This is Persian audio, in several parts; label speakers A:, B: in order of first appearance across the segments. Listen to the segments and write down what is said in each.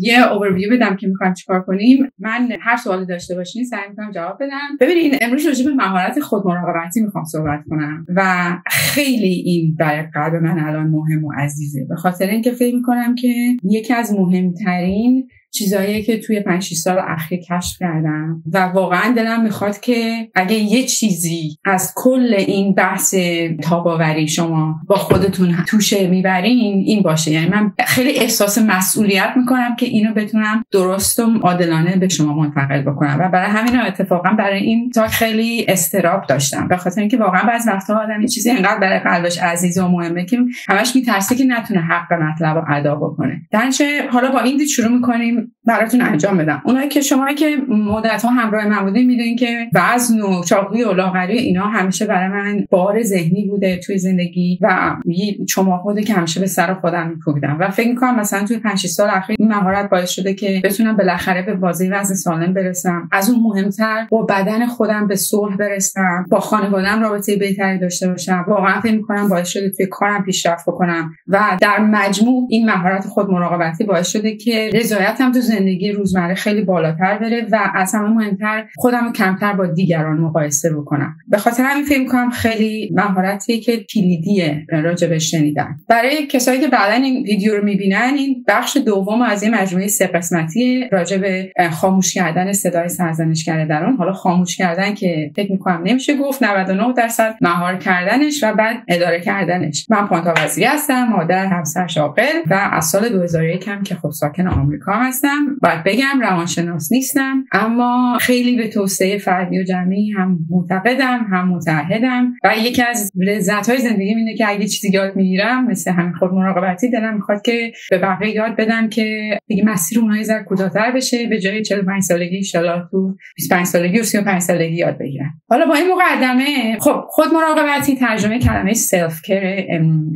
A: یه اوورویو بدم که می‌خوایم چیکار کنیم. من هر سوالی داشته باشین سعی می‌کنم جواب بدم. ببینین امروز راجع به مهارت خود مراقبتی می‌خوام صحبت کنم و خیلی این برای قلب من الان مهم و عزیزه. به خاطر اینکه فکر می‌کنم که یکی از مهمترین چیزایی که توی 5 سال اخیر کشف کردم. و واقعا دلم می‌خواد که اگه یه چیزی از کل این بحث تاباوری شما با خودتون توشه می‌برین این باشه. یعنی من خیلی احساس مسئولیت می‌کنم که اینو بتونم درست و عادلانه به شما منتقل بکنم. و برای همین اتفاقا برای این تا خیلی استراب داشتم. به خاطر اینکه واقعا بعضی وقتا آدم یه چیزی انقدر برای قلبش عزیز و مهمه که همش میترسه که نتونه حق مطلب رو ادا بکنه. درنچه حالا با این دید شروع می‌کنیم. براتون انجام بدم. اونایی که شما که مدت ها همراه من بودین می‌دونین که وزن و چاقوی و لاغری اینا همیشه برای من بار ذهنی بوده توی زندگی و یه بوده که همیشه به سر خودم میکوبیدم. و فکر می‌کنم مثلا توی 5 سال اخیر این مهارت باعث شده که بتونم بالاخره به بازی وزن سالم برسم. از اون مهمتر با بدن خودم به صلح برسم. با خانوادم رابطه بهتری داشته باشم. واقعا فکر می‌کنم باعث شده توی کارم پیشرفت بکنم. و در مجموع این مهارت خود مراقبتی باعث شده که رضایتم تو زندگی روزمره خیلی بالاتر بره و از همه مهمتر خودم رو کمتر با دیگران مقایسه بکنم. به خاطر همین فکر می‌کنم خیلی مهارتی که کلیدیه راجبش شنیدن. برای کسایی که بعدا این ویدیو رو می‌بینن این بخش دوم از این مجموعه سه قسمتی راجب خاموش کردن صدای سرزنشگر درون حالا خاموش کردن که فکر می‌کنم نمیشه گفت 99 درصد مهار کردنش و بعد اداره کردنش. من پانتا وزیری هستم مادر همسر شاغل و از سال 2001 هم که خب ساکن آمریکا هستم. باید بگم روانشناس نیستم اما خیلی به توسعه فردی و جمعی هم معتقدم هم متحدم و یکی از لذت های زندگی اینه که اگه چیزی یاد می‌گیرم مثل همین خود مراقبتی دلم می‌خواد که به بقیه یاد بدم که دیگه مسیر اونها یه کوتاه‌تر بشه به جای 45 سالگی ان تو 25 سالگی و 35 سالگی یاد بگیرم. حالا با این مقدمه خب خود مراقبتی ترجمه کلمه self care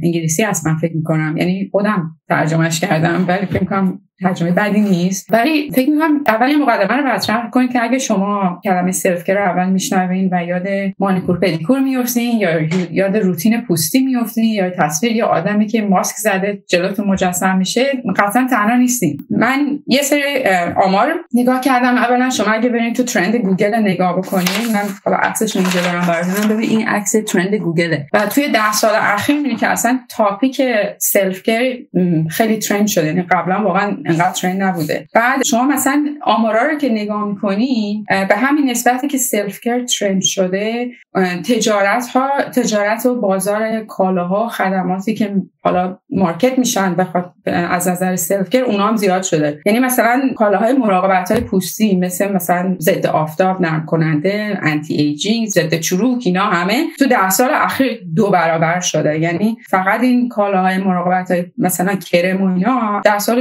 A: انگلیسی هست من فکر می‌کنم. یعنی خودم ترجمهش کردم ولی فکر می‌کنم ترجمه بدی نیست. ولی فکر می‌کنم اول این مقدمه رو مطرح کنید که اگه شما کلمه self care رو اول میشنوین و یاد مانیکور پدیکور میفتین یا یاد روتین پوستی میفتین یا تصویر یا آدمی که ماسک زده جلوتون مجسم میشه قطعا تنها نیستین. من یه سری آمار نگاه کردم. اولا شما اگه برین تو trend گوگل نگاه بکنین من حالا عکسش اینجا دارم براتون ببین این عکس trend گوگله. و توی ده سال اخیر می‌بینی که اصلا topic self خیلی trend شده. یعنی قبلا واقعا انقدر trend نبوده. بعد شما مثلا آمارا رو که نگاه می‌کنی به همین نسبتی که self care trend شده تجارت ها تجارت و بازار کالاها خدماتی که حالا market میشن از نظر self care اونا هم زیاد شده. یعنی مثلا کالاهای مراقبت های پوستی مثل مثلا ضد آفتاب نرم کننده anti-aging ضد چروک اینا همه تو ده سال اخیر دو برابر شده. یعنی فقط این کالاهای مراقبت های مثلا کرم و اینا در سال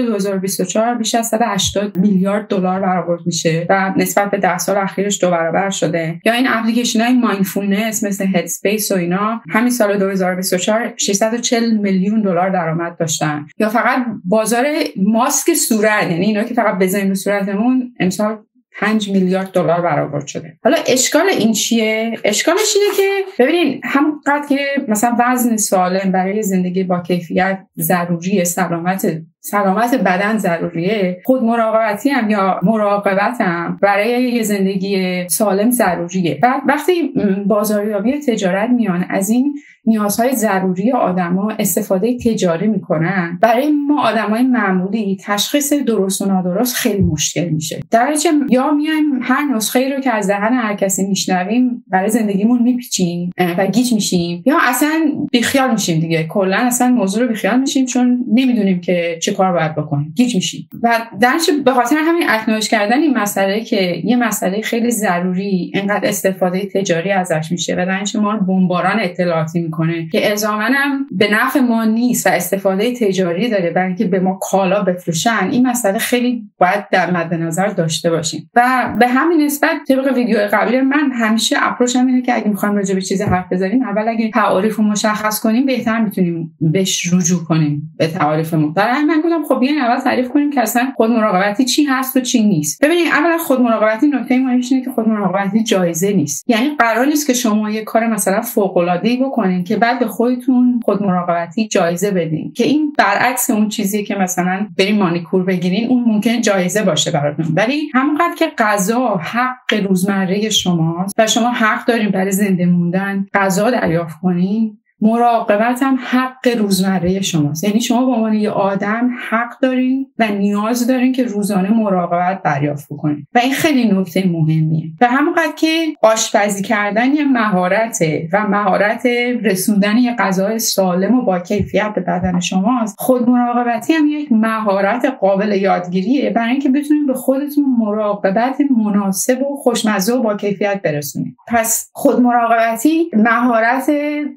A: 2024 بیش از 180 میلیارد دلار برآورد میشه و نسبت به ده سال اخیرش دو برابر شده. یا این اپلیکیشن های mindfulness مثل Headspace و اینا همین سال 2024 640 میلیون دلار درآمد داشتن. یا فقط بازار ماسک صورت یعنی اینا که فقط بزنیم رو صورتمون امسال 5 میلیارد دلار برآورد شده. حالا اشکال این چیه؟ اشکالش اینه که ببینید همونقدر که مثلا وزن سالم برای زندگی با کیفیت ضروری سلامت سلامت بدن ضروریه. خود مراقبتی هم یا مراقبت هم برای یه زندگی سالم ضروریه. و وقتی بازاریابی تجارت میان از این نیازهای ضروری آدما استفاده تجاری می‌کنن. برای ما آدمای معمولی تشخیص درست و نادرست خیلی مشکل میشه. در یا میایم هر نسخه رو که از دهن هر کسی میشنویم برای زندگیمون میپیچیم و گیج میشیم. یا اصلا بیخیال میشیم دیگه. کلا اصلا موضوع رو بیخیال میشیم چون نمی‌دونیم که کار باید بکنیم گیج میشیم و درش به خاطر همین اکنوش کردن این مسئله که یه مسئله خیلی ضروری انقدر استفاده تجاری ازش میشه و درش ما بمباران اطلاعاتی می‌کنه که هم به نفع ما نیست و استفاده تجاری داره برای اینکه به ما کالا بفروشن این مسئله خیلی باید در مد نظر داشته باشیم. و به همین نسبت طبق ویدیو قبلی من همیشه اپروچم اینه که اگه می‌خوایم راجع به چیزی حرف بزنیم اول اگه تعاریف رو مشخص کنیم بهتر می‌تونیم بهش رجوع کنیم به تعاریفمون برای من می‌کنم خب بیاین اول تعریف کنیم که اصلا خود مراقبتی چی هست و چی نیست. ببینید اولا خود مراقبتی نکته مهمش اینه که خود مراقبتی جایزه نیست. یعنی قرار نیست که شما یه کار مثلا فوق العاده بکنین که بعد به خودتون خود مراقبتی جایزه بدین. که این برعکس اون چیزی که مثلا بریم مانیکور بگیرین اون ممکن جایزه باشه براتون. ولی همونقدر که غذا حق روزمره شماست و شما حق دارین برای زنده موندن غذا دریافت کنین مراقبت هم حق روزمره شماست. یعنی شما به عنوان یه آدم حق دارین و نیاز دارین که روزانه مراقبت دریافت بکنین. و این خیلی نکته مهمیه. و همونقدر که آشپزی کردن یه مهارته و مهارت رسوندن یه غذای سالم و با کیفیت به بدن شماست خود مراقبتی هم یک مهارت قابل یادگیریه برای اینکه بتونین به خودتون مراقبت مناسب و خوشمزه و با کیفیت برسونید پس خود مراقبتی مهارت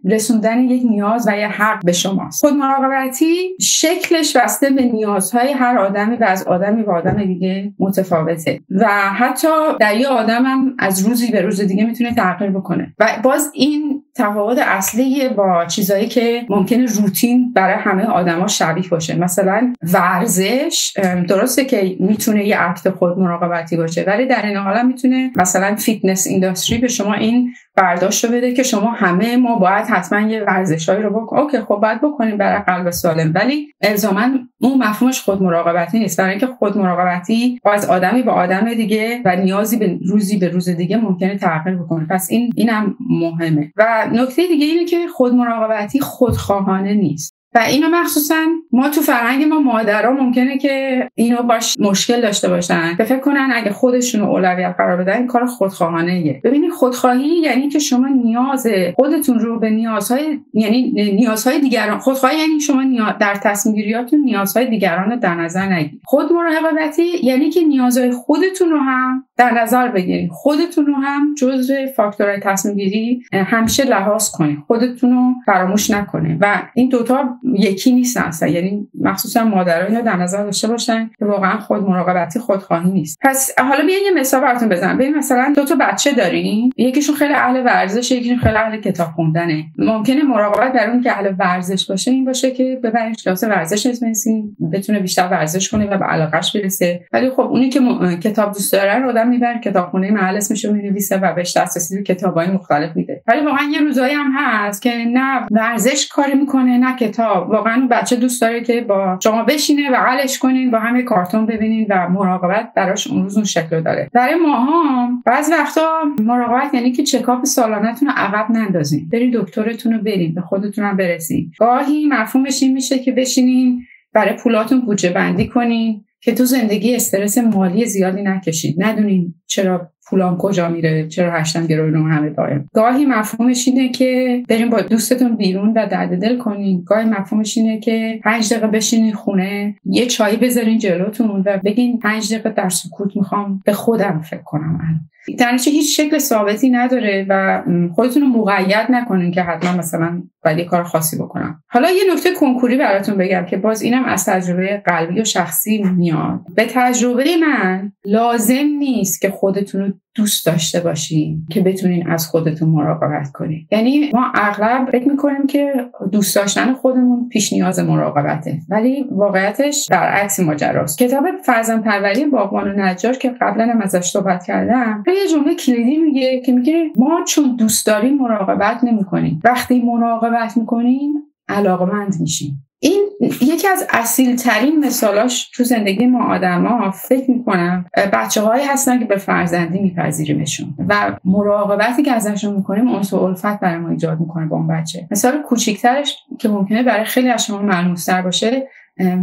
A: رسوندن یک نیاز و یه حق به شماست. خود مراقبتی شکلش بسته به نیازهای هر آدمی و از آدمی به آدم دیگه متفاوته. و حتی در یه آدم هم از روزی به روز دیگه می‌تونه تغییر بکنه. و باز این تفاوت اصلی با چیزایی که ممکنه روتین برای همه آدما شبیه باشه. مثلا ورزش درسته که می‌تونه یه act خود مراقبتی باشه ولی در عین حال می‌تونه مثلا fitness industry به شما این برداشت رو بده که شما همه ما باید حتما یه ورزشهایی رو بکنیم. okay خب باید بکنیم برای قلب سالم. ولی الزاما اون مفهومش خود مراقبتی نیست. برای اینکه خود مراقبتی از آدمی به آدم دیگه و نیازی به روزی به روز دیگه ممکنه تغییر بکنه. پس این اینم مهمه. و نکته دیگه اینه که خود مراقبتی خودخواهانه نیست. و اینو مخصوصا ما تو فرهنگ ما مادرها ممکنه که اینو باش مشکل داشته باشن. به فکر کنن اگه خودشون رو اولویت قرار بدن این کار خودخواهانه ایه ببینید خودخواهی یعنی که شما نیاز خودتون رو به نیازهای یعنی نیازهای دیگران خودخواهی یعنی شما نیاز در تصمیم گیریاتون نیازهای دیگران رو در نظر نگیرید. خود مراقبتی یعنی که نیازهای خودتون رو هم در نظر بگیرید خودتون رو هم جزء فاکتورهای تصمیم گیری همیشه لحاظ کنید خودتون رو فراموش نکنید و این دوتا یکی نیست اصلا. یعنی مخصوصا مادرها در نظر داشته باشن که واقعا خود مراقبتی خودخواهی نیست. پس حالا بیاین یه مثال براتون بزنم. ببین مثلا دو تا بچه دارین. یکیشون خیلی اهل ورزش یکیشون خیلی اهل کتاب خوندنه. ممکنه مراقبت در اون که اهل ورزش باشه این باشه که ببرین کلاس ورزش بنویسین بتونه بیشتر ورزش کنه و به علاقش برسه. ولی خب اونی که کتاب دوست داره رو آدم می‌بره کتابخونه محل اسمش رو می‌نویسه و بهش دسترسی به کتابای مختلف میده. ولی واقعا یه روزایی هم هست که نه ورزش کاری می‌کنه نه کتاب. واقعا بچه دوست داره که با شما بشینه بغلش کنین با همه کارتون ببینین و مراقبت براش اون روز اون شکل داره. برای ماها بعض وقتا مراقبت یعنی که چکاپ سالانتون رو عقب نندازین. برین دکترتون رو برین به خودتون هم برسین. گاهی مفهومش این میشه که بشینین برای پولاتون بودجه بندی کنین. که تو زندگی استرس مالی زیادی نکشید ندونین چرا پولام کجا میره؟ چرا هشتم گروه همه دایم گاهی مفهومش اینه که بریم با دوستتون بیرون و درد دل کنین. گاهی مفهومش اینه که پنج دقیقه بشینین خونه یه چایی بذارین جلوتون و بگین پنج دقیقه در سکوت می‌خوام به خودم فکر کنم. در هیچ شکل ثابتی نداره و خودتون رو مقید نکنین که حتما مثلا باید یه کار خاصی بکنم. حالا یه نکته کنکوری براتون بگم که باز اینم از تجربه قلبی و شخصی میاد. به تجربه من لازم نیست که خودتون رو دوست داشته باشین که بتونین از خودتون مراقبت کنین. یعنی ما اغلب فکر می‌کنیم که دوست داشتن خودمون پیش نیاز مراقبته. ولی واقعیتش برعکس ماجراست. کتاب فرزن پروری باغبان و نجار که قبلا هم ازش صحبت کردم یه جمله کلیدی میگه که میگه ما چون دوست داریم مراقبت نمی‌کنیم. وقتی مراقبت می‌کنیم علاقمند میشیم. این یکی از اصیل ترین مثالاش تو زندگی ما آدما فکر می‌کنم بچه هایی هستن که به فرزندی میپذیریمشون. و مراقبتی که ازشون می‌کنیم اون الفت برای ما ایجاد می‌کنه با اون بچه. مثال کوچیکترش که ممکنه برای خیلی از شما ملموستر باشه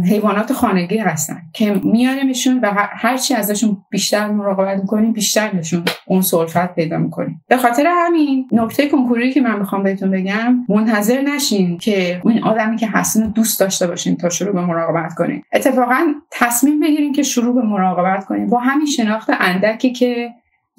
A: حیوانات خانگی هستن که میارمشون و هرچی ازشون بیشتر مراقبت می‌کنیم بیشتر نشون اون سلفت پیدا می‌کنیم. به خاطر همین نکته کنکوری که من می‌خوام بهتون بگم منتظر نشین که اون آدمی که هستن دوست داشته باشین تا شروع به مراقبت کنین. اتفاقا تصمیم بگیرین که شروع به مراقبت کنین. با همین شناخت اندکی که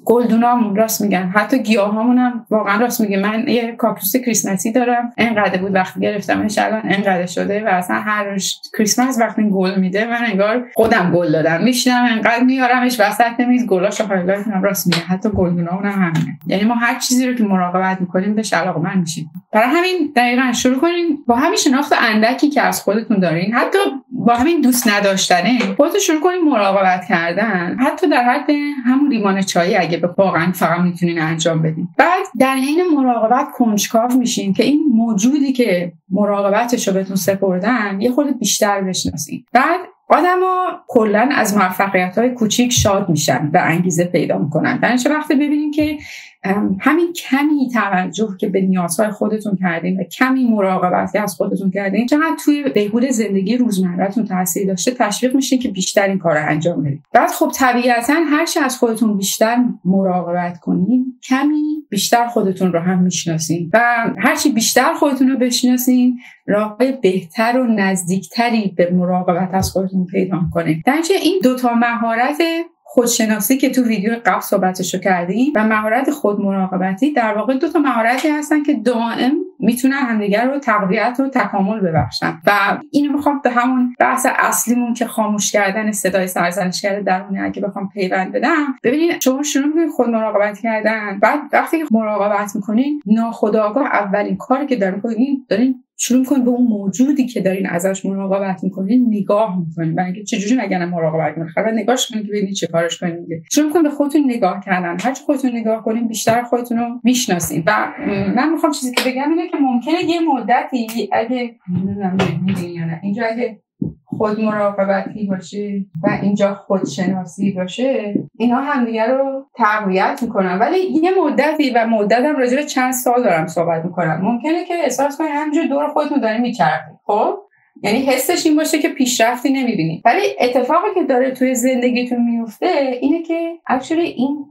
A: گلدونامون راست میگن حتی گیاهامون هم واقعا راست میگه من یه کاکتوس کریسمسی دارم. انقدر بود وقتی گرفتمش الان انقدر شده و اصلا هر کریسمس وقتی گل میده من انگار خودم گل دادم. میشنم انقدر میارمش وسط میز. گلاشو هایلایت هم راست میگه حتی گلدونامون هم همینه. یعنی ما هر چیزی رو که مراقبت می‌کنیم بهش من میشیم. برای همین دقیقا شروع کنیم. با همین شناخت اندکی که از خودتون دارین حتی با همین دوست نداشتنه خودتو شروع کنی مراقبت کردن. حتی در حد همون لیوان چایی اگه به واقعا فقط می‌تونین انجام بدین. بعد در حین مراقبت کنجکاو میشین که این موجودی که مراقبتش رو بهتون سپردن یه خود بیشتر بشناسین. بعد آدما کلا از موفقیت های کوچیک شاد میشن و انگیزه پیدا می‌کنن. در وقتی ببینیم که همین کمی توجه که به نیازهای خودتون کردین و کمی مراقبت که از خودتون کردین چقدر توی بهبود زندگی روزمرهتون تاثیر داشته تشویق میشین که بیشتر این کار رو انجام بدید بعد خب طبیعتا هر چی از خودتون بیشتر مراقبت کنین کمی بیشتر خودتون رو هم می‌شناسین و هرچی بیشتر خودتون رو بشناسین راه بهتر و نزدیکتری به مراقبت از خودتون پیدا کنه در این دوتا مهارت خودشناسی که تو ویدیو قبل صحبتشو کردیم و مهارت خود مراقبتی در واقع دو تا مهارتی هستن که دائم می‌تونن همدیگر رو تقویت و تکامل ببخشن. و اینو می‌خوام به همون بحث اصلیمون که خاموش کردن صدای سرزنشگر درونه اگه بخوام پیوند بدم. ببینید شما شروع می‌کنید خود مراقبت کردن بعد وقتی مراقبت می‌کنین ناخودآگاه اولین کاری که دارین می‌کنین دارین شروع می‌کنید به اون موجودی که دارین ازش مراقبت می‌کنین نگاه می‌کنین اینکه چجوری مگه مراقبت می‌کنین خب نگاهش کنین که ببینید چه کارش کنین دیگه. شروع می‌کنید به خودتون نگاه کردن. هر خودتون نگاه کنین بیشتر خودتون رو می‌شناسین. و من می‌خوام چیزی که بگم اینه که ممکنه یه مدتی اگه نمی‌دونم یا نه. اینجا اگه خود مراقبتی باشه و اینجا خودشناسی باشه اینا همدیگه رو تقویت می‌کنن. ولی یه مدتی و مدتم راجع به چند سال دارم صحبت می‌کنم. ممکنه که احساس کنی همینجور دور خودتون داره میچرخید خب؟ یعنی حسش این باشه که پیشرفتی نمی‌بینی. ولی اتفاقی که داره توی زندگیتون میفته اینه که اکچولی این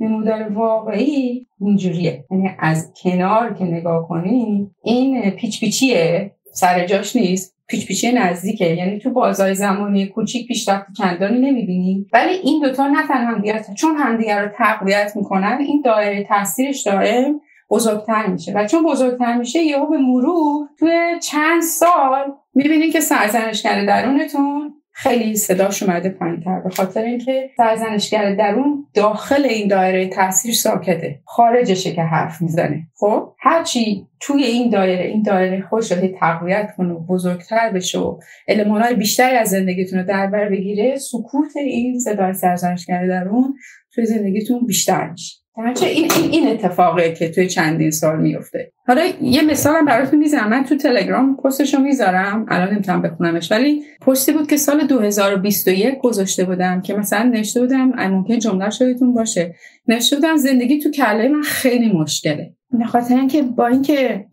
A: نمودار واقعی اینجوریه. یعنی از کنار که نگاه کنی این پیچ پیچیه سر جاش نیست. پیچ پیچی نزدیکه. یعنی تو بازای زمانی کوچیک پیشرفت چندانی نمی‌بینی. ولی این دوتا نه تنها همدیگر چون همدیگر رو تقویت می‌کنن این دایره تاثیرش دائم بزرگتر میشه. و چون بزرگتر میشه یهو به مرور توی چند سال می‌بینی که سرزنشگر درونتون خیلی صداش اومده پایینتر به خاطر اینکه سرزنشگر درون داخل این دایره تاثیر ساکته. خارجشه که حرف می‌زنه. خب؟ هرچی توی این دایره این دایره خوش رو تقویت کنه و بزرگتر بشه و المانهای بیشتری از زندگیتون رو در بر بگیره سکوت این صدای سرزنشگر درون توی زندگیتون بیشتر میشه. این این اتفاقه که توی چندین سال میفته حالا یه مثالم براتون می‌زنم. من تو تلگرام پستشو می‌ذارم. الان نمی‌تونم بخونمش. ولی پستی بود که سال 2021 گذاشته بودم که مثلا نوشته بودم ممکن جمله شدیتون باشه. نوشته بودم زندگی تو کله من خیلی مشکله. به خاطر اینکه با اینکه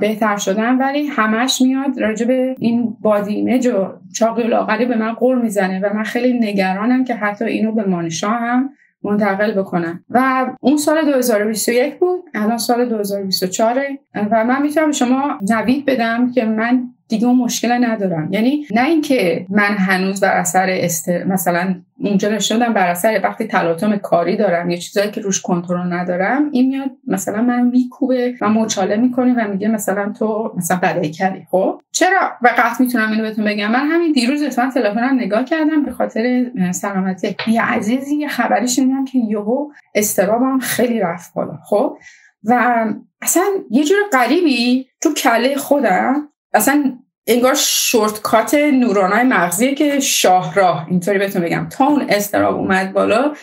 A: بهتر شدم ولی همش میاد راجع به این بادی ایمیج و چاقی و لاغری به من قول می‌زنه و من خیلی نگرانم که حتی اینو به مانشا هم منتقل بکنم و اون سال 2021 بود الان سال 2024 و من می‌تونم شما نوید بدم که من دیگه اون مشکل ندارم. یعنی نه اینکه من هنوز بر اثر استر... مثلا اونجا نشدم بر اثر وقتی تلاطم کاری دارم یه چیزایی که روش کنترل ندارم این میاد مثلا من میکوبه و مچاله می‌کنه و میگه مثلا تو مثلا بدهی کردی. خب؟ چرا؟ و قطع می‌تونم اینو بهتون بگم. من همین دیروز اتفاقا تلفنم نگاه کردم به خاطر سلامتی. یه عزیزی یه خبری شنیدم که یهو استرابم خیلی رفت بالا. خب؟ و اصلا یه جور غریبی تو کله خودم اصلا انگار شورتکات نورانای مغزیه که شاهراه. اینطوری بهتون بگم. تا اون استراب اومد بالا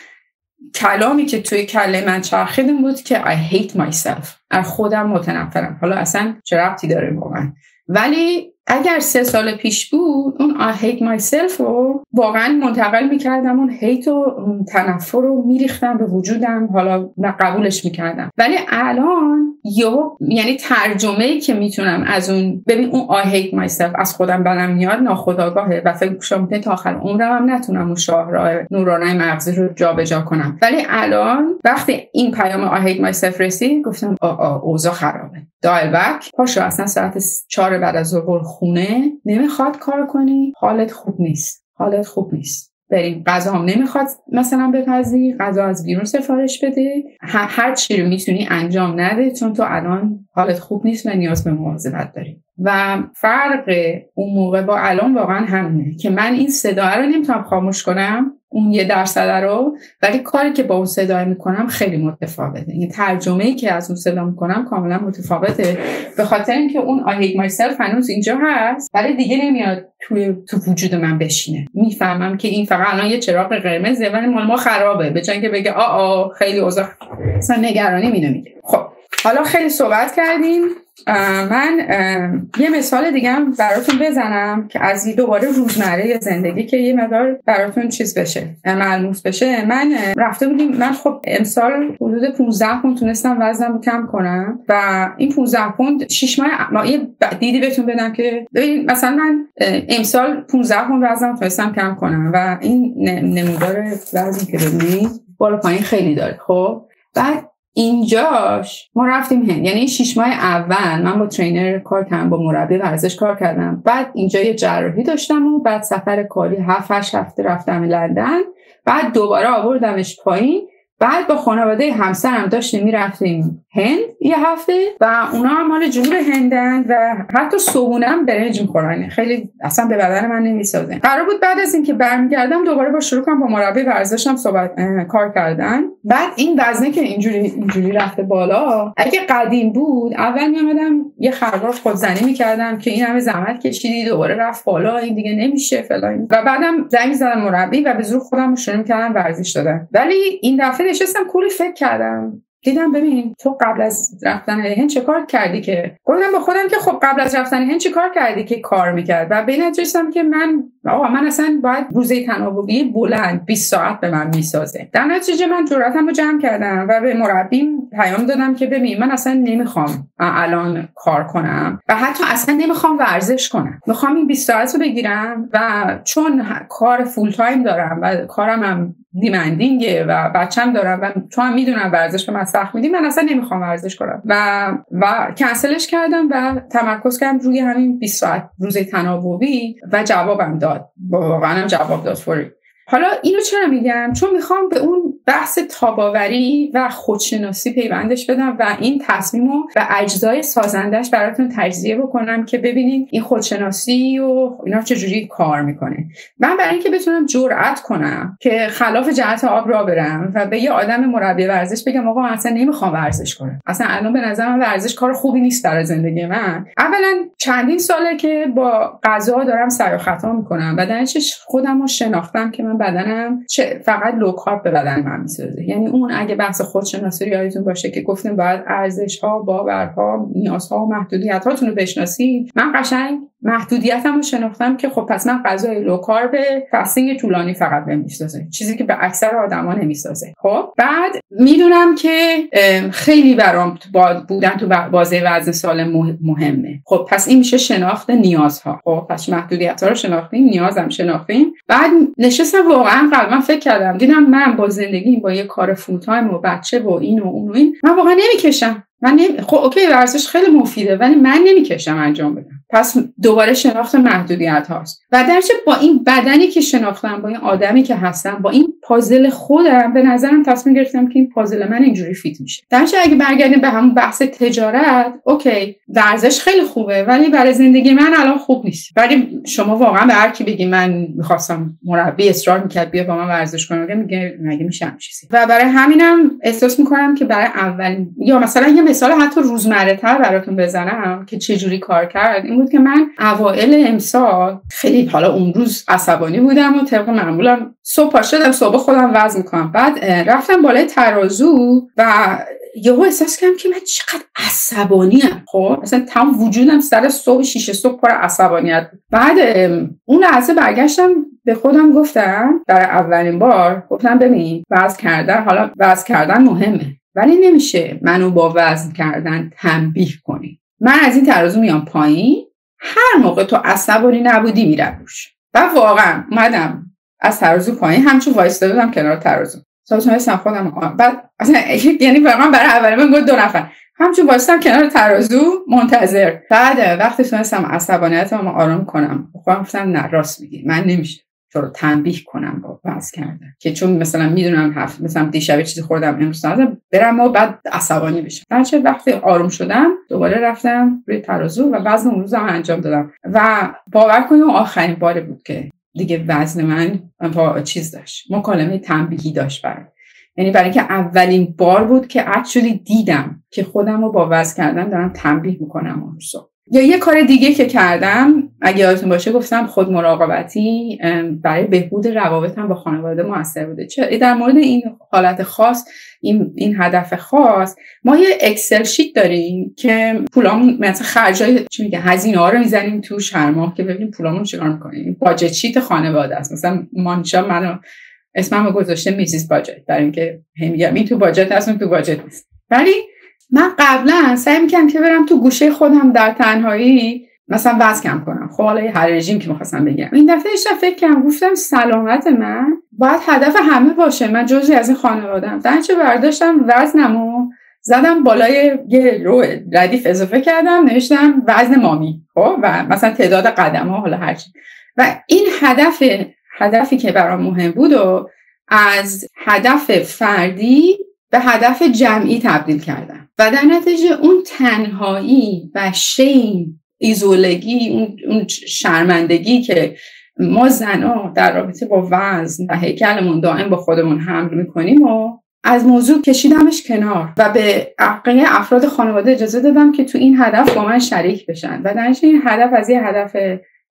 A: کلامی که توی کله من چرخید بود که I hate myself. از خودم متنفرم. حالا اصلا چه ربطی داره با من ولی اگر سه سال پیش بود اون I hate myself رو واقعا منتقل می‌کردم اون هیت و تنفر رو میریختم به وجودم حالا قبولش می‌کردم. ولی الان یا یعنی ترجمه ای که می‌تونم از اون ببین اون I hate myself از خودم بدم میاد ناخداگاهه و فکر کنم تا آخر عمرم هم نتونم اون شاهراه نورانای مغزی رو جابجا جا کنم. ولی الان وقتی این پیام I hate myself رسید گفتم آ اوضاع خرابه. دایل بک پاشو اصلا ساعت چهار بعد از ظهر خونه نمی‌خواد کار کنی حالت خوب نیست. حالت خوب نیست. بریم. غذا هم نمی‌خواد مثلا بپذی غذا از بیرون سفارش بده. هر چی رو می‌تونی انجام نده چون تو الان حالت خوب نیست و نیاز به مواظبت داری. و فرق اون موقع با الان واقعا همینه که من این صدا رو نمی‌تونم خاموش کنم. اون یه درصد رو ولی کاری که با اون صدا می‌کنم خیلی متفاوته. این ترجمه ای که از اون صدا می‌کنم کاملا متفاوته. به خاطر اینکه اون I hate myself هنوز اینجا هست ولی دیگه نمیاد توی تو وجود من بشینه. می‌فهمم که این فقط الان یه چراغ قرمزه ولی مال ما خرابه. به که بگه آ خیلی اوضاع اصلا نگرانی می نمیگه خب حالا خیلی صحبت کردیم. من یه مثال دیگه هم براتون بزنم که از دوباره روزمره زندگی که یه مقدار براتون چیز بشه ملموس بشه. من رفته بودیم من خب امسال حدود 15 پوند تونستم وزنم کم کنم و این 15 پوند 6 ماه یه دیدی بهتون بدم که ببین مثلا من امسال 15 پوند وزنم تونستم کم کنم و این نمودار وزنی که ببینید بالا پایین خیلی داره خب؟ بعد اینجاش ما رفتیم هند. یعنی شیش ماه اول من با ترینر کار کردم با مربی ورزش کار کردم. بعد اینجا یه جراحی داشتم و بعد سفر کاری هفت هفته رفتم لندن. بعد دوباره آوردمش پایین. بعد با خانواده همسرم داشتیم می‌رفتیم هند یه هفته و اونا هم مال جنوب هندن و حتی صبونه هم برنج می‌خورن. خیلی اصلا به بدن من نمی‌سازن قرار بود بعد از اینکه برمیگردم دوباره با شروع کنم با مربی ورزشم صحبت کار کردن. بعد این وزنه که اینجوری اینجوری رفته بالا اگه قدیم بود اول میامدم یه خرگاف خودزنی می‌کردم که این همه زحمت کشیدی دوباره رفت بالا این دیگه نمیشه فلان. و بعدم زنگ زدم مربی و به زور خودم شروع می‌کردم ورزش دادن. ولی این دفعه نشستم کولی فکر کردم. دیدم ببین تو قبل از رفتن هند چه کار کردی که؟ گفتم با خودم که خب قبل از رفتن هند چه کار کردی که کار می‌کرد؟ و به نتیجه که من آقا من اصلا باید روزه تناوبی بلند 20 ساعت به من می‌سازه. در نتیجه من جرأتم رو جمع کردم و به مربیم پیام دادم که ببین من اصلا نمی‌خوام الان کار کنم و حتی اصلا نمی‌خوام ورزش کنم. می‌خوام این 20 ساعت رو بگیرم و چون کار full-time دارم و کارم هم demanding ه و بچم دارم و تو هم می‌دونم ورزش به من سخت میدی من اصلا نمی‌خوام ورزش کنم. و و کنسلش کردم و تمرکز کردم روی همین 20 ساعت روزه تناوبی و جوابم داد. واقعا جواب داد فوری حالا اینو چرا میگم؟ چون می‌خوام به اون بحث تاب‌آوری و خودشناسی پیوندش بدم و این تصمیم و اجزای سازندش براتون تجزیه بکنم که ببینید این خودشناسی و اینا چجوری کار می‌کنه. من برای اینکه بتونم جرأت کنم که خلاف جهت آب را برم و به یه آدم مربی ورزش بگم آقا اصلا نمی‌خوام ورزش کنم. اصلا الان به نظر من ورزش کار خوبی نیست برای زندگی من. اولا چندین ساله که با غذا دارم سر و خطا می‌کنم و خودم رو شناختم که بدنم فقط لو به بدن من می‌سازه. یعنی اون اگه بحث خودشناسی یادتون باشه که گفتیم باید ارزش ها باورها نیازها و محدودیت هاتون رو بشناسید من قشنگ محدودیتم رو شناختم که خب پس من غذای به fasting طولانی فقط بهم می‌سازه چیزی که به اکثر آدما نمی‌سازه. خب بعد می‌دونم که خیلی برام بودن تو بازه وزن سالم مهمه. خب پس این میشه شناخت نیازها. خب پس محدودیت ها رو شناختیم نیازم شناختیم. بعد نشستم واقعا قلبا فکر کردم دیدم من با زندگی با یه کار full-time و بچه و این و اون و این من واقعا نمی‌کشم. من نمی... خب okay ورزش خیلی مفیده ولی من نمی‌کشم انجام بدم. پس دوباره شناخت محدودیت هاست. و درچه با این بدنی که شناختم با این آدمی که هستم با این پازل خودم به نظرم تصمیم گرفتم که این پازل من اینجوری fit میشه. درچه اگه برگردیم به همون بحث تجارت okay ورزش خیلی خوبه ولی برای زندگی من الان خوب نیست. ولی شما واقعا به هر کی بگی من می‌خواستم مربی اصرار می‌کرد بیا با من ورزش کنم میگه مگه میشه چیزی؟ و برای همینم احساس می‌کنم که برای اول یا مثلا یه مثال حتی روزمره تر براتون بزنم که چه جوری کار کرد این بود که من اوائل امسال خیلی حالا اون روز عصبانی بودم و طبق معمولم صبح شدم صبح خودم وزن می‌کنم. بعد رفتم بالای ترازو و یهو احساس کردم که من چقدر عصبانی ام خب مثلا تمام وجودم سر صبح شیشه صبح پر عصبانیت بعد اون لحظه برگشتم به خودم گفتم در اولین بار گفتم ببین وزن کردن حالا وزن کردن مهمه ولی نمیشه منو با وزن کردن تنبیه کنی. من از این ترازو میام پایین هر موقع تو عصبانی نبودی میرم روش. و واقعا اومدم از ترازو پایین. همچون وایستاده بودم کنار ترازو. تونستم خودم بعد اصلا یعنی واقعا برای اول من گفت دو نفر. همچون وایستم کنار ترازو منتظر. بعد وقتی تونستم عصبانیتم آرام کنم خودم گفتم نه راست میگی. من نمیشه. رو تنبیه کنم با وزن کردن. که چون مثلا می‌دونم هفت مثلا دیشب چیزی خوردم امروز برم و بعد عصبانی بشم. هرچه وقتی آروم شدم دوباره رفتم روی ترازو و وزن اون انجام دادم. و باور کنیم آخرین بار بود که دیگه وزن من با چیز داشت. مکالمه تنبیهی داشت برام. یعنی برای که اولین بار بود که اکچولی دیدم که خودم رو با وزن کردن دارم تنبیه می‌کنم اون یا یه کار دیگه که کردم اگه یادتون باشه گفتم خود مراقبتی برای بهبود روابطم با خانواده موثر بوده. چه در مورد این حالت خاص این, این هدف خاص ما یه اکسل شیت داریم که پولامون مثلا خرجای چی میگه هزینه ها رو می‌زنیم تو هر ماه که ببینیم پولامون چیکار می‌کنیم. باجت شیت خانواده است. مثلا مانشا منو اسمم گذاشته میسیز باجت برای اینکه هم این تو باجت هست تو باجت نیست. ولی من قبلا سعی می‌کنم که برم تو گوشه خودم در تنهایی مثلا وزن کم کنم. خب حالا هر رژیم که می‌خواستم بگم. این دفعه ایشتا فکر کردم گفتم سلامت من. باید هدف همه باشه. من جزی از این خانوادم در برداشتم؟ وزنمو زدم بالای یه رو ردیف اضافه کردم. نوشتم وزن مامی. خب و مثلا تعداد قدم ها حالا هرچی و این هدف هدفی که برام مهم بود و از هدف فردی به هدف جمعی تبدیل کردم و در نتیجه اون تنهایی و شیم ایزولگی اون شرمندگی که ما زنها در رابطه با وزن و هیکلمون دائم با خودمون حمل می‌کنیم و از موضوع کشیدمش کنار و به عقیه افراد خانواده اجازه دادم که تو این هدف با من شریک بشن. و در این هدف از یه هدف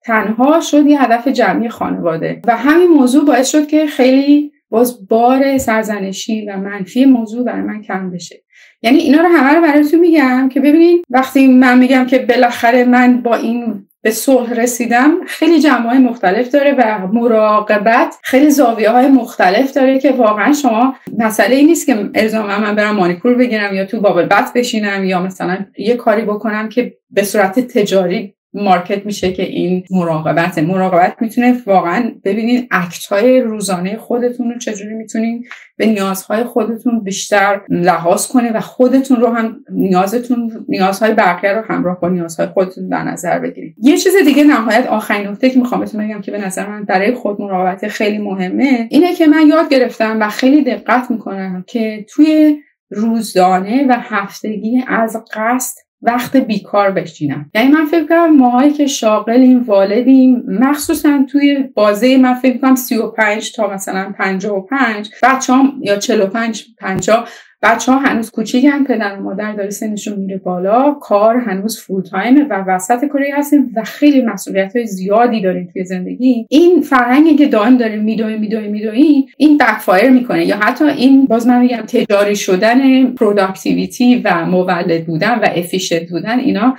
A: تنها شد یه هدف جمعی خانواده. و همین موضوع باعث شد که خیلی باز بار سرزنشی و منفی موضوع برای من کم بشه. یعنی اینا رو همه رو براتون میگم که ببینید وقتی من میگم که بالاخره من با این به صلح رسیدم خیلی های مختلف داره و مراقبت خیلی زاویه های مختلف داره که واقعا شما مسئله ای نیست که الزاما من برم مانیکور بگیرم یا تو بابل بت بشینم یا مثلا یه کاری بکنم که به صورت تجاری مارکت میشه که این مراقبت مراقبت می‌تونه واقعا ببینین اکت های روزانه خودتون رو چجوری می‌تونین به نیازهای خودتون بیشتر لحاظ کنه و خودتون رو هم نیازتون نیازهای بقیه رو همراه با نیازهای خودتون در نظر بگیرید. یه چیز دیگه نهایت آخرین نکته که می‌خوام بهتون بگم که به نظر من برای خود مراقبت خیلی مهمه اینه که من یاد گرفتم و خیلی دقت می‌کنم که توی روزانه و هفتگی از قصد وقت بیکار بشینم. یعنی من فکر کنم ماهایی که شاغلیم والدیم مخصوصا توی بازه من فکر کنم 35 تا مثلا 55 بچه هم یا 45 50 بچه ها هنوز کوچیکن پدر و مادر داره سنشون میره بالا. کار هنوز full-time ه و وسط کاری هستیم و خیلی مسئولیت های زیادی داریم توی زندگی. این فرهنگی که دائم داریم میدویم میدویم میدویم این backfire می‌کنه. یا حتی این باز من میگم تجاری شدن productivity و مولد بودن و efficient بودن اینا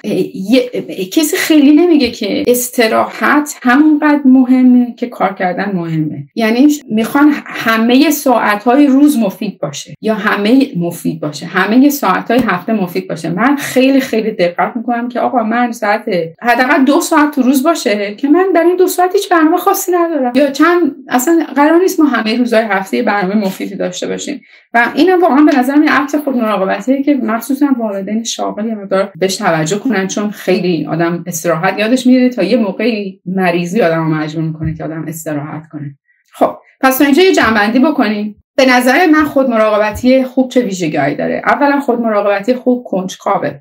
A: کسی خیلی نمیگه که استراحت همونقدر مهمه که کار کردن مهمه. یعنی می‌خوان همه ساعت های روز مفید باشه یا همه مفید باشه. همه ساعت های هفته مفید باشه. من خیلی خیلی دقت می‌کنم که آقا من ساعت حداقل دو ساعت تو روز باشه که من در این دو ساعت هیچ برنامه خاصی ندارم. یا چند اصلا قرار نیست ما همه روزهای هفته برنامه مفیدی داشته باشیم. و اینم واقعا به نظر من عکس خود مراقبتیه که مخصوصا والدین شاغل یه مقدار بهش توجه کنن چون خیلی این آدم استراحت یادش میره تا یه موقعی مریضی آدم مجبور می‌کنه که آدم استراحت کنه. خب پس تا اینجا یه جنبندی بکنیم. به نظر من خود مراقبتی خوب چه ویژگیهایی داره؟ اولا خود مراقبتی خوب کنجکاوه.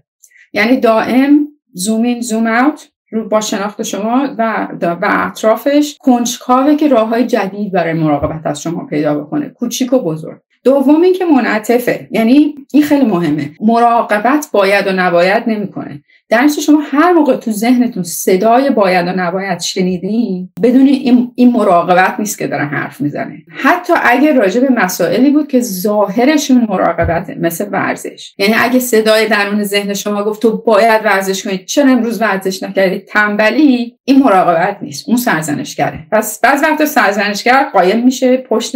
A: یعنی دائم زوم این زوم اوت رو با شناخت شما و, و اطرافش کنجکاوه که راه های جدید برای مراقبت از شما پیدا بکنه. کوچیک و بزرگ. دوم اینکه منعطفه. یعنی این خیلی مهمه. مراقبت باید و نباید نمی‌کنه. در شما هر موقع تو ذهنتون صدای باید و نباید شنیدین بدون این, این مراقبت نیست که داره حرف می‌زنه. حتی اگه راجع به مسائلی بود که ظاهرشون مراقبته مثل ورزش. یعنی اگه صدای درون ذهن شما گفت تو باید ورزش کنید چرا امروز ورزش نکردی؟ تنبلی این مراقبت نیست. اون سرزنشگره. پس بعض وقتا سرزنشگر قایم میشه پشت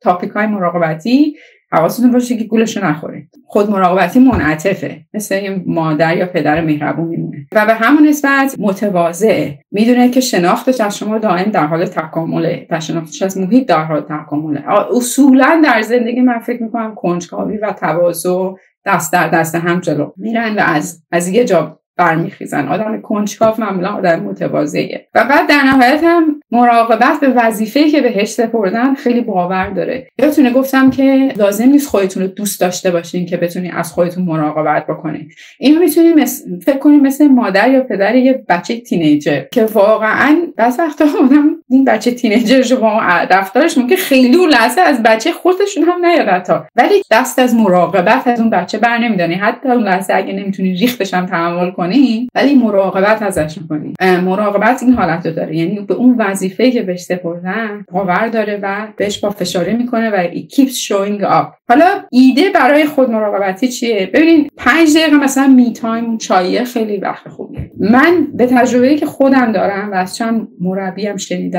A: تاپیک های مراقبتی حواستون باشه که گولش نخورید. خود مراقبتی منعطفه. مثل یه مادر یا پدر مهربون میمونه. و به همون نسبت متواضعه می‌دونه که شناختش از شما دائم در حال تکامله و شناختش از محیط در حال تکامله. اصولا در زندگی من فکر می‌کنم کنجکاوی و تواضع دست در دست هم جلو. میرن و از از یه جا برمیخیزن. آدم کنجکاو معمولا آدم متواضعه و بعد در نهایت هم مراقبت به وظیفه که بهش سپردن خیلی باور داره. یادتونه گفتم که لازم نیست خودتون رو دوست داشته باشین که بتونین از خودتون مراقبت بکنین. اینو می‌تونید فکر کنید مثل مادر یا پدر یه بچه تینیجر که واقعا بعض وقتا آدم این بچه تینیجر با رفتارش ممکن خیلی اون لحظه از بچه خودشون هم نیاد ولی دست از مراقبت از اون بچه بر نمیدانی حتی اون لحظه اگه نمی‌تونی ریختش هم تحمل کنی ولی مراقبت ازش می‌کنی. مراقبت این حالت رو داره. یعنی به اون وظیفه که بهش سپردن باور داره و بهش با فشاره می‌کنه و keeps showing up. حالا ایده برای خود مراقبتی چیه؟ ببینید پنج دقیقه مثلا می تایم چایه خیلی وقت خوبیه. من به تجربه که خودم دارم و از چند مربیم شنیدم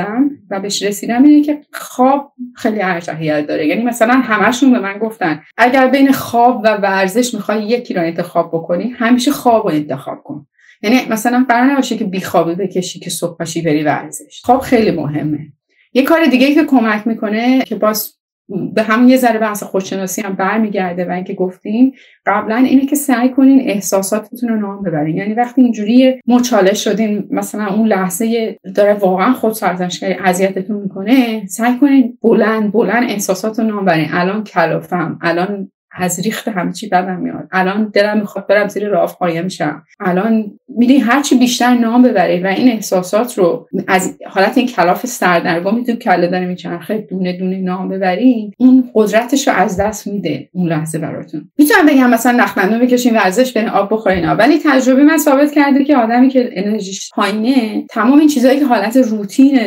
A: و بهش رسیدم اینه که خواب خیلی ارجحیت داره. یعنی مثلا همشون به من گفتن اگر بین خواب و ورزش می‌خوای یکی رو انتخاب بکنی همیشه خواب رو انتخاب کن. یعنی مثلا قرار نباشه که بیخوابی بکشی که صبح پاشی بری ورزش. خواب خیلی مهمه. یه کار دیگه که کمک می‌کنه که باز به همون یه ذره بحث خودشناسی هم برمیگرده و اینکه گفتیم قبلا اینه که سعی کنین احساساتتون رو نام ببرین. یعنی وقتی اینجوری مچاله شدین مثلا اون لحظه داره واقعا خود سرزنشگری اذیتتون می‌کنه سعی کنین بلند بلند احساسات رو نام برین الان کلافم الان از ریخت همه چی بدم میاد. الان دلم می‌خواد برم زیر راه قایم شم. الان میدی هرچی بیشتر نام ببری و این احساسات رو از حالت این کلاف سردرگمی تو کله داره میچرخه دونه دونه نام ببرین اون قدرتش رو از دست میده اون لحظه براتون. می‌تونم بگم مثلا نخ دندون بکشین ورزش برین آب بخورین. ولی تجربه من ثابت کرده که آدمی که انرژیش پایینه تمام این چیزهایی که حالت روتین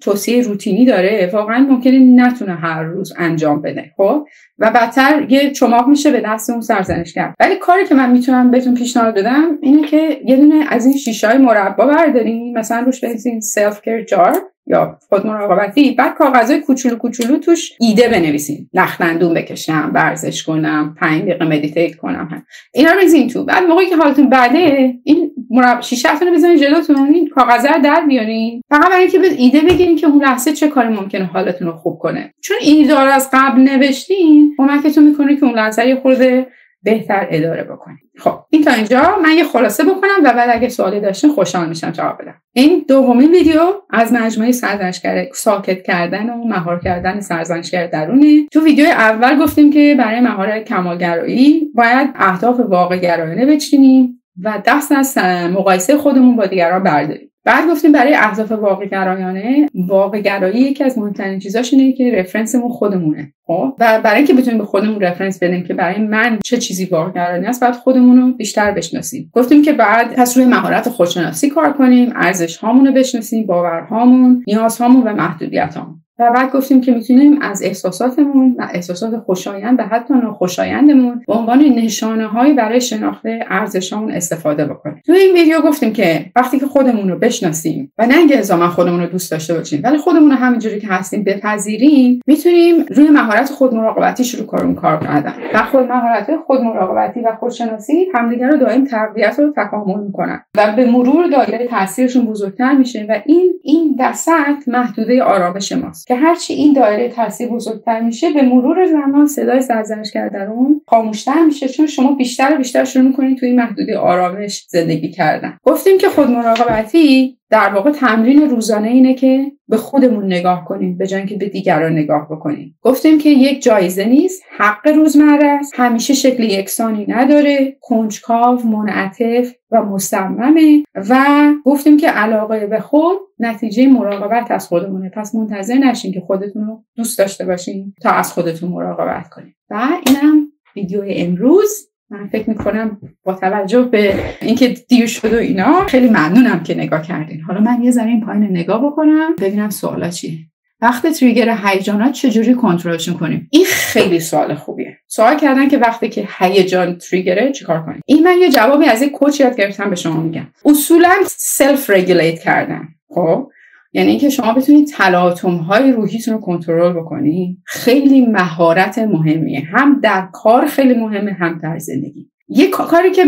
A: توصیه روتینی داره واقعا ممکنه نتونه هر روز انجام بده خب؟ و بدتر یه چماق میشه به دست اون سرزنشگر ولی کاری که من می‌تونم بهتون پیشنهاد بدم اینه که یه دونه از این شیشه های مربا بردارین مثلا روش بنویسین self-care jar یا خود مراقبتی بعد کاغذهای کوچولو کوچولو توش ایده بنویسین نخ دندون بکشم ورزش کنم پنج دقیقه meditate کنم. اینا رو بریزین تو. بعد موقعی که حالتون بده این مرب... شیشهتون رو بذارین جلوتون این کاغذه رو در بیارین. فقط برای اینکه ایده بگیرین که اون لحظه چه کاری ممکنه حالتون رو خوب کنه. چون این رو از قبل نوشتین کمکتون می‌کنه که اون لحظه یه خورده بهتر اداره بکنید خب این تا اینجا من یه خلاصه بکنم و بعد اگه سوالی داشتین خوشحال میشم جواب بدم. این دومین ویدیو از مجموعه سرزنشگر ساکت کردن و مهار کردن سرزنشگر درونه. تو ویدیو اول گفتیم که برای مهار کمالگرایی باید اهداف واقع گرایانه بچینیم و دست از مقایسه خودمون با دیگران برداریم. بعد گفتیم برای اهداف واقع گرایانه واقع گرایی یکی از مهمترین چیزاش اینه که رفرنسمون خودمونه خب؟ و برای اینکه بتونیم به خودمون رفرنس بدیم که برای من چه چیزی واقع گرایانه است بعد خودمون رو بیشتر بشناسیم. گفتیم که بعد پس روی مهارت خودشناسی کار کنیم ارزش هامون رو بشناسیم باورهامون نیازهامون و محدودیتامون و بعد گفتیم که می‌تونیم از احساساتمون و احساسات خوشایند و حتی ناخوشایندمون به عنوان نشانه هایی برای شناخت ارزشامون استفاده بکنیم. تو این ویدیو گفتیم که وقتی که خودمون رو بشناسیم و نه اینکه الزاما خودمون رو دوست داشته باشیم ولی خودمون رو همینجوری که هستیم بپذیریم می‌تونیم روی مهارت خود مراقبتی شروع کنیم کار کردن. و خود مهارت خود مراقبتی و خودشناسی همدیگر رو دائم تقویت و تکامل می‌کنن و به مرور دایره تاثیرشون بزرگتر میشه و این این وسط محدوده آرامش ماست. که هرچی این دایره تاثیر بزرگتر میشه به مرور زمان صدای سرزنشگر درون خاموشتر میشه چون شما بیشتر و بیشتر شروع می‌کنید توی محدوده آرامش زندگی کردن. گفتیم که خود مراقبتی در واقع تمرین روزانه اینه که به خودمون نگاه کنیم به جای که به دیگران نگاه بکنیم. گفتیم که یک جایزه نیست حق روزمره است. همیشه شکل یکسانی نداره. کنجکاو منعطف و مصممه. و گفتیم که علاقه به خود نتیجه مراقبت از خودمونه. پس منتظر نشین که خودتون رو دوست داشته باشین تا از خودتون مراقبت کنید و اینم ویدیو امروز. من فکر می‌کنم با توجه به اینکه دیر شد و اینا خیلی ممنونم که نگاه کردین. حالا من یه ذره پایین نگاه بکنم ببینم سوالا چیه. وقت trigger هیجانات چجوری کنترلشون کنیم؟ این خیلی سوال خوبیه. سوال کردن که وقتی که هیجان trigger ه چیکار کنیم؟ این من یه جوابی از یک coach یاد گرفتم به شما میگم. اصولا self regulate کردن. خب؟ یعنی اینکه شما بتونید تلاطم های روحیتون رو کنترل بکنید خیلی مهارت مهمیه. هم در کار خیلی مهمه هم در زندگی. یه کاری که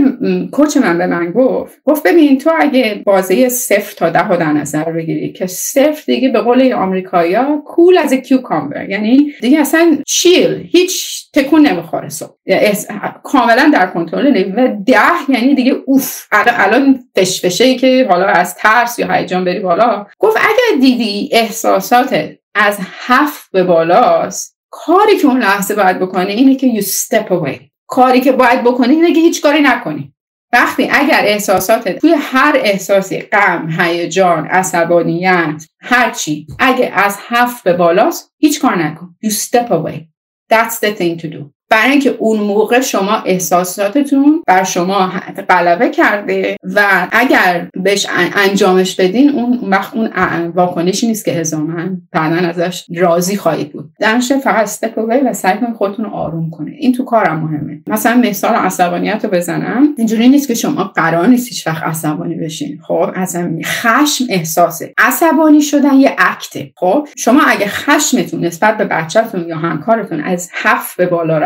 A: coach من به من گفت گفت ببین تو اگه بازه صفر تا ده در نظر بگیری که صفر دیگه به قول آمریکایا cool as a cucumber یعنی دیگه اصلا chill هیچ تکون نمی‌خوره صبح. کاملا در کنترل و ده یعنی دیگه اوف. الان فشفشه ای که حالا از ترس یا هیجان بری بالا. گفت اگر دیدی احساسات از هفت به بالاست کاری که اون لحظه باید بکنی اینه که you step away. کاری که باید بکنی اینه که هیچ کاری نکنی. وقتی اگر احساسات توی هر احساسی غم هیجان عصبانیت هر چی اگه از هفت به بالاست هیچ کار نکن. You step away. That's the thing to do. برای اینکه اون موقع شما احساساتتون بر شما غلبه کرده و اگر بهش انجامش بدین اون وقت اون واکنشی نیست که هزامن بعدا ازش راضی خواهید بود. درنشه فقط استپ و سعی کنید خودتون رو آروم کنه این تو کارم مهمه. مثلا مثال عصبانیت رو بزنم. اینجوری نیست که شما قرار نیست هیچ وقت عصبانی بشین. خب اصلا خشم احساسه. عصبانی شدن یه اکته. خب شما اگه خشمتون نسبت به بچهتون یا همکارتون از هفت به بالا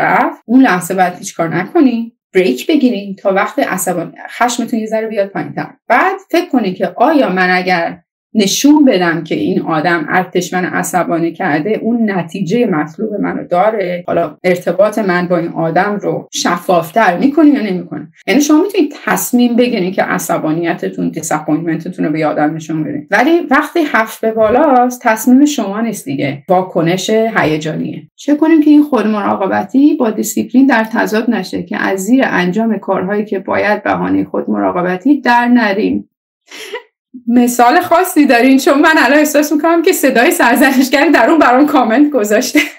A: اون لحظه باید هیچ کار نکنی break بگیرین تا وقت عصبانی خشمتون یه ذره بیاد پایینتر. بعد فکر کنید که آیا من اگر نشون بدم که این آدم ارتش من عصبانی کرده اون نتیجه مطلوب منو داره. حالا ارتباط من با این آدم رو شفافتر می‌کنه یا نمی‌کنه یعنی شما می‌تونید تصمیم بگیرید که عصبانیتتون disappointment تون رو به آدم نشون بدین ولی وقتی هفت به بالاست تصمیم شما نیست دیگه. واکنش هیجانیه. چه کنیم که این خود مراقبتی با دیسیپلین در تضاد نشه که از زیر انجام کارهایی که باید بهانه خود مراقبتی در نریم. مثال خاصی دارین چون من الان احساس می‌کنم که صدای سرزنشگری در اون برام کامنت گذاشته.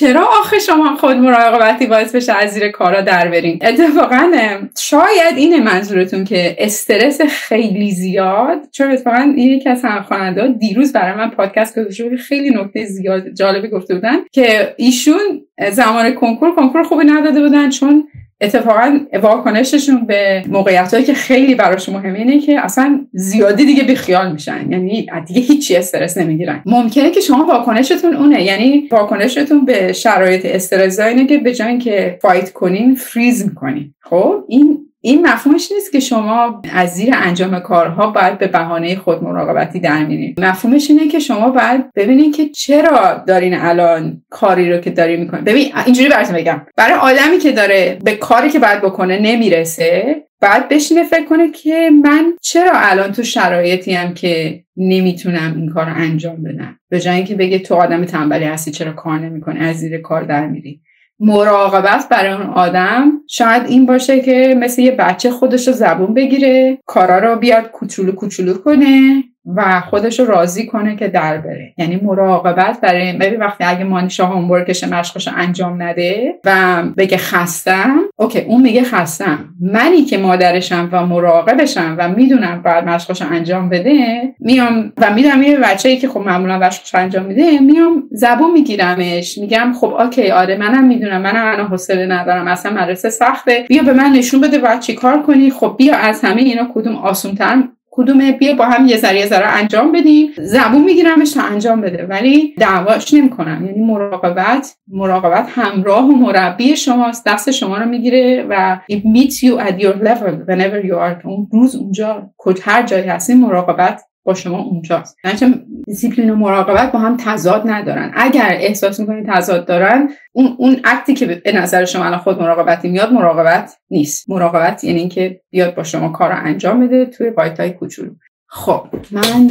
A: چرا آخه شما خود مراقبتی باعث بشه از زیر کارا در برین؟ اتفاقا شاید اینه منظورتون که استرس خیلی زیاد چون اتفاقا یکی از خواننده دیروز برای من پادکست گذاشته خیلی نکته زیاد جالبی گفته بودن که ایشون زمان کنکور کنکور خوبی نداده بودن چون اتفاقا واکنششون به موقعیت که خیلی براشون مهمه اینه که اصلا زیادی دیگه بیخیال میشن. یعنی دیگه هیچی استرس نمی‌گیرن. ممکنه که شما واکنشتون اونه. یعنی واکنشتون به شرایط استرس اینه که به جای اینکه فایت کنین فریز می‌کنین. خب؟ این این مفهومش نیست که شما از زیر انجام کارها باید به بهانه خود مراقبتی در میرین مفهومش اینه که شما باید ببینید که چرا دارین الان کاری رو که داری می‌کنین ببین اینجوری براتون بگم. برای آدمی که داره به کاری که باید بکنه نمی‌رسه بعد بشینه فکر کنه که من چرا الان تو شرایطی هم که نمی‌تونم این کار رو انجام بدم. به جای اینکه بگه تو آدم تنبلی هستی چرا کار نمی‌کنی؟ از زیر کار در میری. مراقبت برای اون آدم شاید این باشه که مثل یه بچه خودش رو زبون بگیره کارا رو بیاد کوچولو کوچولو کنه. و خودش رو راضی کنه که در بره. یعنی مراقبت برای ببین وقتی اگه مانیشا هومورکش مشقش انجام نده و بگه خستم اوکی اون میگه خستم. منی که مادرشم و مراقبشم و می‌دونم باید مشقش انجام بده میام و می‌دونم یه ای که خب معمولا مشقش انجام میده میام زبون میگیرمش. میگم خب اوکی آره منم می‌دونم منم الان حوصله ندارم اصلا مدرسه سخته. بیا به من نشون بده باید چی کار کنی؟ خب بیا از همه اینا کدوم آسونتر کدومه؟ بیا با هم یه ذره ذره انجام بدیم. زبون میگیرمش تا انجام بده ولی دعواش نمی‌کنم. یعنی مراقبت مراقبت همراه و مربی شماست. دست شما رو می‌گیره و it meets you at your level whenever you are. اون روز اونجا هر جایی هستی مراقبت شما اونجاست. چون دیسیپلین و مراقبت با هم تضاد ندارن. اگر احساس می‌کنید تضاد دارن اون اون act ی که به نظر شما الان خود مراقبتی میاد مراقبت نیست. مراقبت یعنی اینکه بیاد با شما کار رو انجام بده توی bite های کوچولو. خب من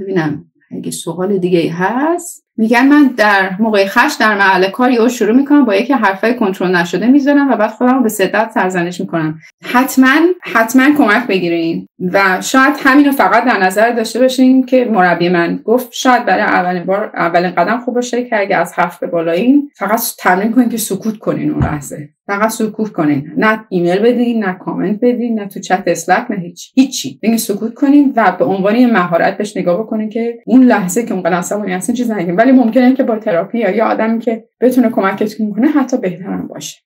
A: ببینم اگه سوال دیگه هست. میگن من در موقع خشم در محل کار یهو شروع می‌کنم با یکی حرفای کنترل نشده می‌زنم و بعد خودم رو به شدت سرزنش می‌کنم. حتما حتما کمک بگیرین و شاید همین رو فقط در نظر داشته باشین که مربی من گفت شاید برای اولین بار اولین قدم خوب باشه که اگه از هفت به بالایین فقط تمرین کنین که سکوت کنین اون لحظه. فقط سکوت کنین. نه ایمیل بدین نه کامنت بدین نه تو چت اسلک نه هیچ. هیچی. بگین سکوت کنین و به عنوان یه مهارت بهش نگاه بکنین که اون لحظه که اون عصبانی هستین نگین ولی ممکنه که با تراپی یا آدمی که بتونه کمکتون کنه حتی بهترم باشه.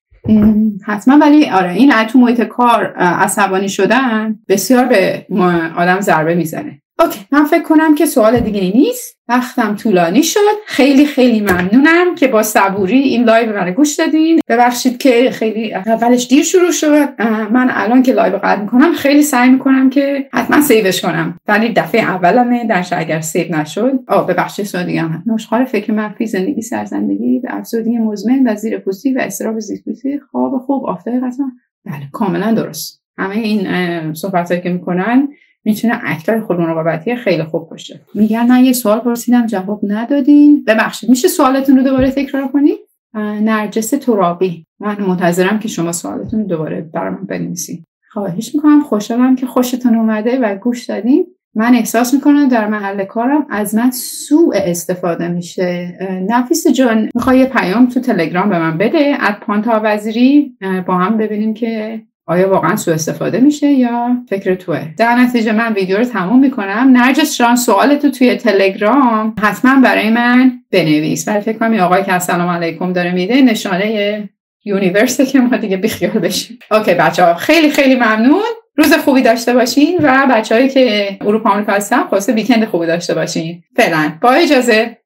A: حتما. ولی آره این تو محیط کار عصبانی شدن بسیار به آدم ضربه می‌زنه. OK من فکر کنم که سوال دیگه ای نیست. وقتم طولانی شد. خیلی خیلی ممنونم که با صبوری این live من گوش دادین. ببخشید که خیلی اولش دیر شروع شد. من الان که live قطع می‌کنم خیلی سعی می‌کنم که حتما save ش کنم. ولی دفعه اولمه در اگر save نشد. آه ببخشید سوال دیگه هم نشخوار فکر منفی زندگی سرزندگی افسردگی مزمن و زیر پوستی و اضطراب چیست خواب خوب آفتاب قسم بله کاملا درست. همه این صحبت که می‌کنن می‌تونه اکتای خود مراقبتی خیلی خوب باشه. میگن من یه سوال پرسیدم جواب ندادین. ببخشید میشه سوالتون رو دوباره تکرار کنید نرجس ترابی. من منتظرم که شما سوالتون رو دوباره برام بنویسید خواهش می‌کنم خوشحالم که خوشتون اومده و گوش دادین. من احساس می‌کنم در محل کارم از من سوء استفاده میشه. نفیس جان می‌خوای پیام تو تلگرام به من بده؟ از پانتا وزیری با هم ببینیم که آیا واقعا سوء استفاده میشه یا فکر توه؟ در نتیجه من ویدیو رو تموم می‌کنم. نرجس جان سوال تو توی تلگرام حتما برای من بنویس. ولی فکر کنم آقای که السلام علیکم داره میده نشانه یونیورسه که ما دیگه بیخیال بشیم. اوکی بچه ها خیلی خیلی ممنون. روز خوبی داشته باشین و بچههایی که اروپا آمریکا هستن خلاصه ویکند خوبی داشته باشین. فعلا با اجازه